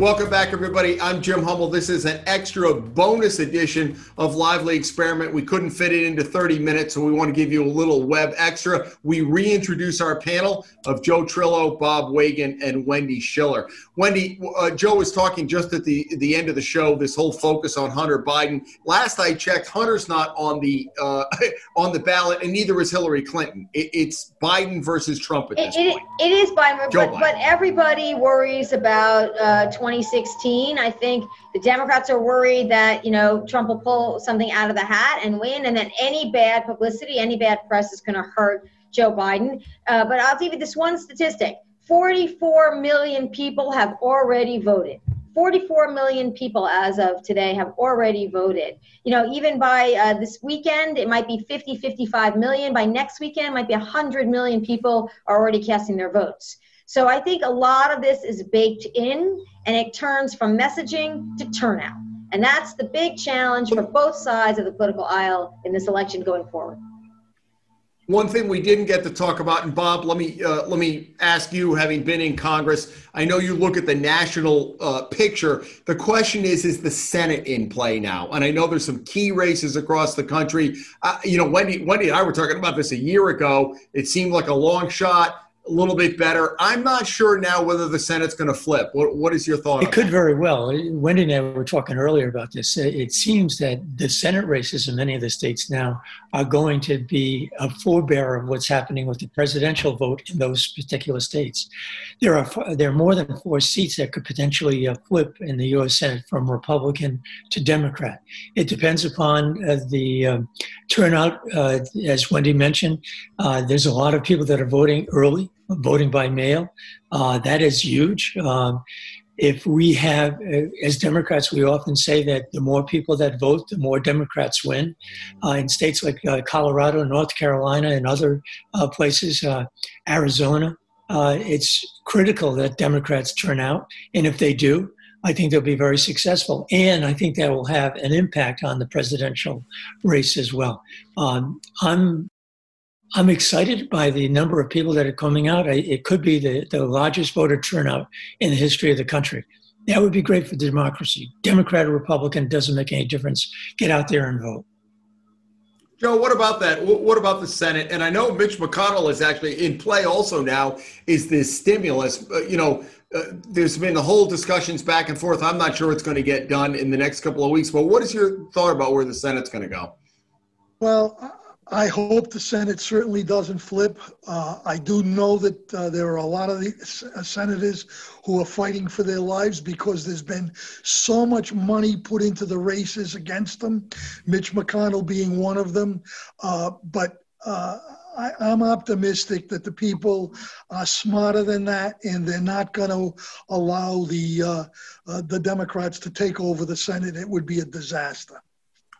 Welcome back, everybody. I'm Jim Hummel. This is an extra bonus edition of Lively Experiment. We couldn't fit it into 30 minutes, so we want to give you a little web extra. We reintroduce our panel of Joe Trillo, Bob Weygand, and Wendy Schiller. Wendy, uh, Joe was talking just at the the end of the show. This whole focus on Hunter Biden. Last I checked, Hunter's not on the uh, on the ballot, and neither is Hillary Clinton. It, it's Biden versus Trump at this it, point. It is Biden, Joe but, Biden. but everybody worries about uh, 2016. I think the Democrats are worried that you know Trump will pull something out of the hat and win, and that any bad publicity, any bad press is going to hurt Joe Biden. Uh, but I'll give you this one statistic: 44 million people have already voted. 44 million people as of today have already voted. You know, even by uh, this weekend, it might be 50, 55 million. By next weekend, it might be 100 million people are already casting their votes. So I think a lot of this is baked in and it turns from messaging to turnout. And that's the big challenge for both sides of the political aisle in this election going forward. One thing we didn't get to talk about, and Bob, let me uh, let me ask you, having been in Congress, I know you look at the national uh, picture. The question is, is the Senate in play now? And I know there's some key races across the country. Uh, you know, Wendy, Wendy and I were talking about this a year ago. It seemed like a long shot a little bit better. I'm not sure now whether the Senate's going to flip. What, what is your thought? It could that? very well. Wendy and I were talking earlier about this. It seems that the Senate races in many of the states now are going to be a forebearer of what's happening with the presidential vote in those particular states. There are there are more than four seats that could potentially uh, flip in the U.S. Senate from Republican to Democrat. It depends upon uh, the um, turnout. Uh, as Wendy mentioned, uh, there's a lot of people that are voting early voting by mail. Uh, that is huge. Um, if we have, uh, as Democrats, we often say that the more people that vote, the more Democrats win. Uh, in states like uh, Colorado, North Carolina, and other uh, places, uh, Arizona, it's critical that Democrats turn out. And if they do, I think they'll be very successful. And I think that will have an impact on the presidential race as well. Um, I'm I'm excited by the number of people that are coming out. It could be the, the largest voter turnout in the history of the country. That would be great for democracy. Democrat or Republican doesn't make any difference. Get out there and vote. Joe, what about that? What about the Senate? And I know Mitch McConnell is actually in play also now. Is this stimulus? Uh, you know, uh, there's been the whole discussions back and forth. I'm not sure it's going to get done in the next couple of weeks. But what is your thought about where the Senate's going to go? Well, I hope the Senate certainly doesn't flip. Uh, I do know that uh, there are a lot of the uh, senators who are fighting for their lives because there's been so much money put into the races against them, Mitch McConnell being one of them. Uh, but uh, I, am optimistic that the people are smarter than that, and they're not going to allow the uh, the Democrats to take over the Senate. It would be a disaster.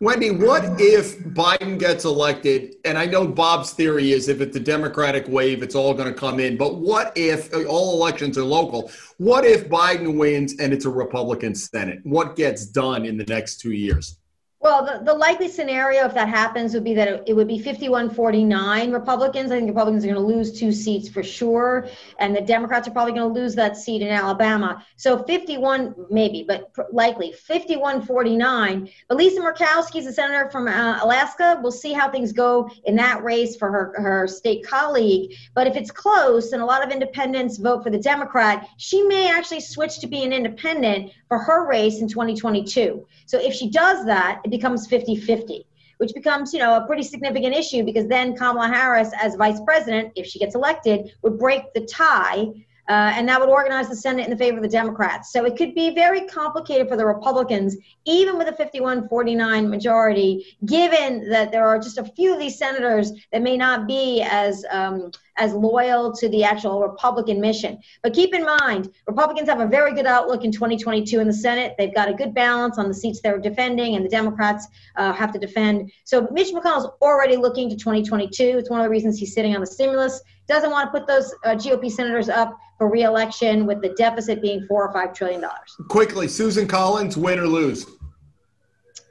Wendy, what if Biden gets elected? And I know Bob's theory is if it's a Democratic wave, it's all going to come in. But what if all elections are local? What if Biden wins and it's a Republican Senate? What gets done in the next two years? Well, the, the likely scenario, if that happens, would be that it, it would be 51 49 Republicans. I think Republicans are going to lose two seats for sure. And the Democrats are probably going to lose that seat in Alabama. So 51, maybe, but likely 51 49. But Lisa Murkowski is a senator from uh, Alaska. We'll see how things go in that race for her, her state colleague. But if it's close and a lot of independents vote for the Democrat, she may actually switch to be an independent for her race in 2022. So if she does that, becomes 50 50, which becomes, you know, a pretty significant issue because then Kamala Harris, as vice president, if she gets elected, would break the tie. Uh, and that would organize the Senate in the favor of the Democrats. So it could be very complicated for the Republicans, even with a 51 49 majority, given that there are just a few of these senators that may not be as um, as loyal to the actual Republican mission. But keep in mind, Republicans have a very good outlook in 2022 in the Senate. They've got a good balance on the seats they're defending, and the Democrats uh, have to defend. So Mitch McConnell's already looking to 2022. It's one of the reasons he's sitting on the stimulus. Doesn't want to put those uh, GOP senators up for reelection with the deficit being four or five trillion dollars. Quickly, Susan Collins, win or lose?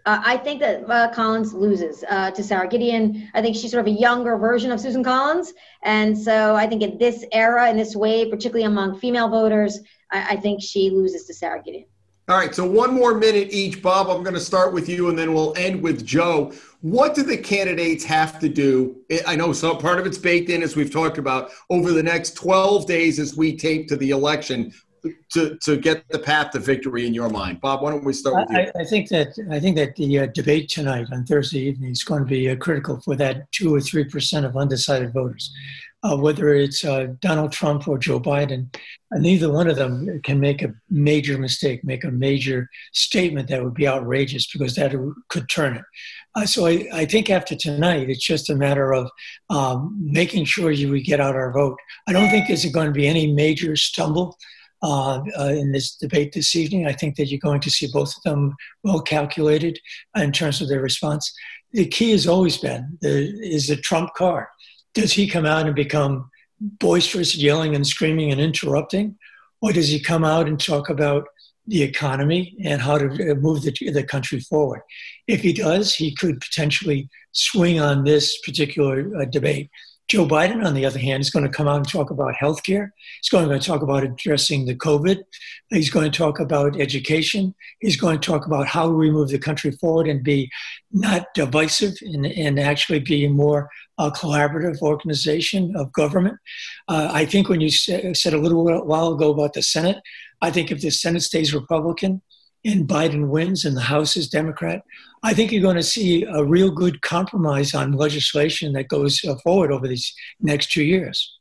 Uh, I think that uh, Collins loses uh, to Sara Gideon. I think she's sort of a younger version of Susan Collins. And so I think in this era, in this way, particularly among female voters, I, I think she loses to Sara Gideon. All right, so one more minute each. Bob, I'm going to start with you and then we'll end with Joe. What do the candidates have to do? I know some part of it's baked in, as we've talked about, over the next 12 days as we tape to the election to, to get the path to victory in your mind. Bob, why don't we start with you? I, I think that I think that the uh, debate tonight on Thursday evening is going to be uh, critical for that two or three percent of undecided voters uh, whether it's uh, Donald Trump or Joe Biden, uh, neither one of them can make a major mistake, make a major statement that would be outrageous because that could turn it. Uh, so I, I, think after tonight, it's just a matter of um, making sure you, we get out our vote. I don't think there's going to be any major stumble. Uh, uh, in this debate this evening. I think that you're going to see both of them well calculated in terms of their response. The key has always been the, is the Trump card does he come out and become boisterous, yelling and screaming and interrupting? Or does he come out and talk about the economy and how to move the, the country forward? If he does, he could potentially swing on this particular uh, debate. Joe Biden, on the other hand, is going to come out and talk about healthcare. He's going to talk about addressing the COVID. He's going to talk about education. He's going to talk about how we move the country forward and be not divisive and, and actually be a more uh, collaborative organization of government. Uh, I think when you said, said a little while ago about the Senate, I think if the Senate stays Republican, and Biden wins and the House is Democrat, I think you're going to see a real good compromise on legislation that goes uh, forward over these next two years.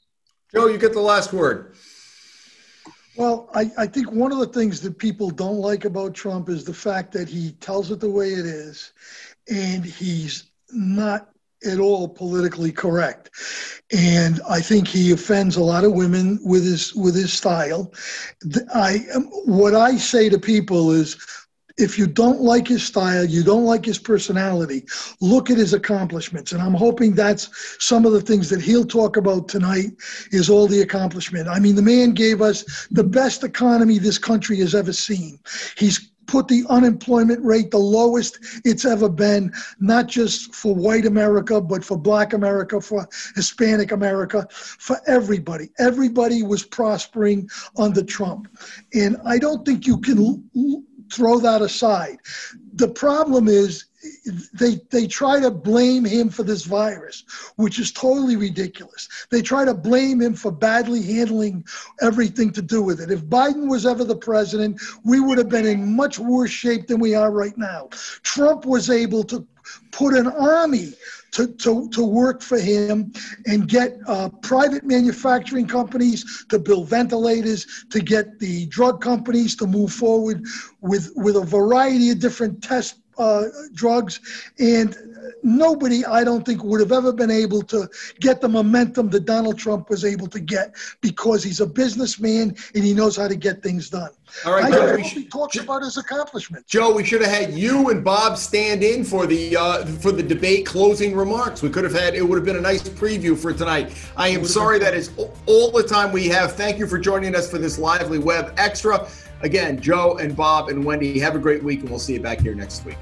Joe, you get the last word. Well, I, I think one of the things that people don't like about Trump is the fact that he tells it the way it is and he's not at all politically correct. And I think he offends a lot of women with his with his style. I um, what I say to people is if you don't like his style, you don't like his personality, look at his accomplishments. And I'm hoping that's some of the things that he'll talk about tonight is all the accomplishment. I mean, the man gave us the best economy this country has ever seen. He's put the unemployment rate the lowest it's ever been, not just for white America, but for black America, for Hispanic America, for everybody. Everybody was prospering under Trump. And I don't think you can throw that aside. The problem is they they try to blame him for this virus, which is totally ridiculous. They try to blame him for badly handling everything to do with it. If Biden was ever the president, we would have been in much worse shape than we are right now. Trump was able to put an army to, to, to work for him and get uh, private manufacturing companies to build ventilators, to get the drug companies to move forward with, with a variety of different test uh, drugs, and nobody, I don't think, would have ever been able to get the momentum that Donald Trump was able to get because he's a businessman and he knows how to get things done. All right, I Joe, hope he talks about his accomplishments. Joe, we should have had you and Bob stand in for the uh, for the debate closing remarks. We could have had it would have been a nice preview for tonight. I am sorry that is all the time we have. Thank you for joining us for this lively web extra. Again, Joe and Bob and Wendy, have a great week, and we'll see you back here next week.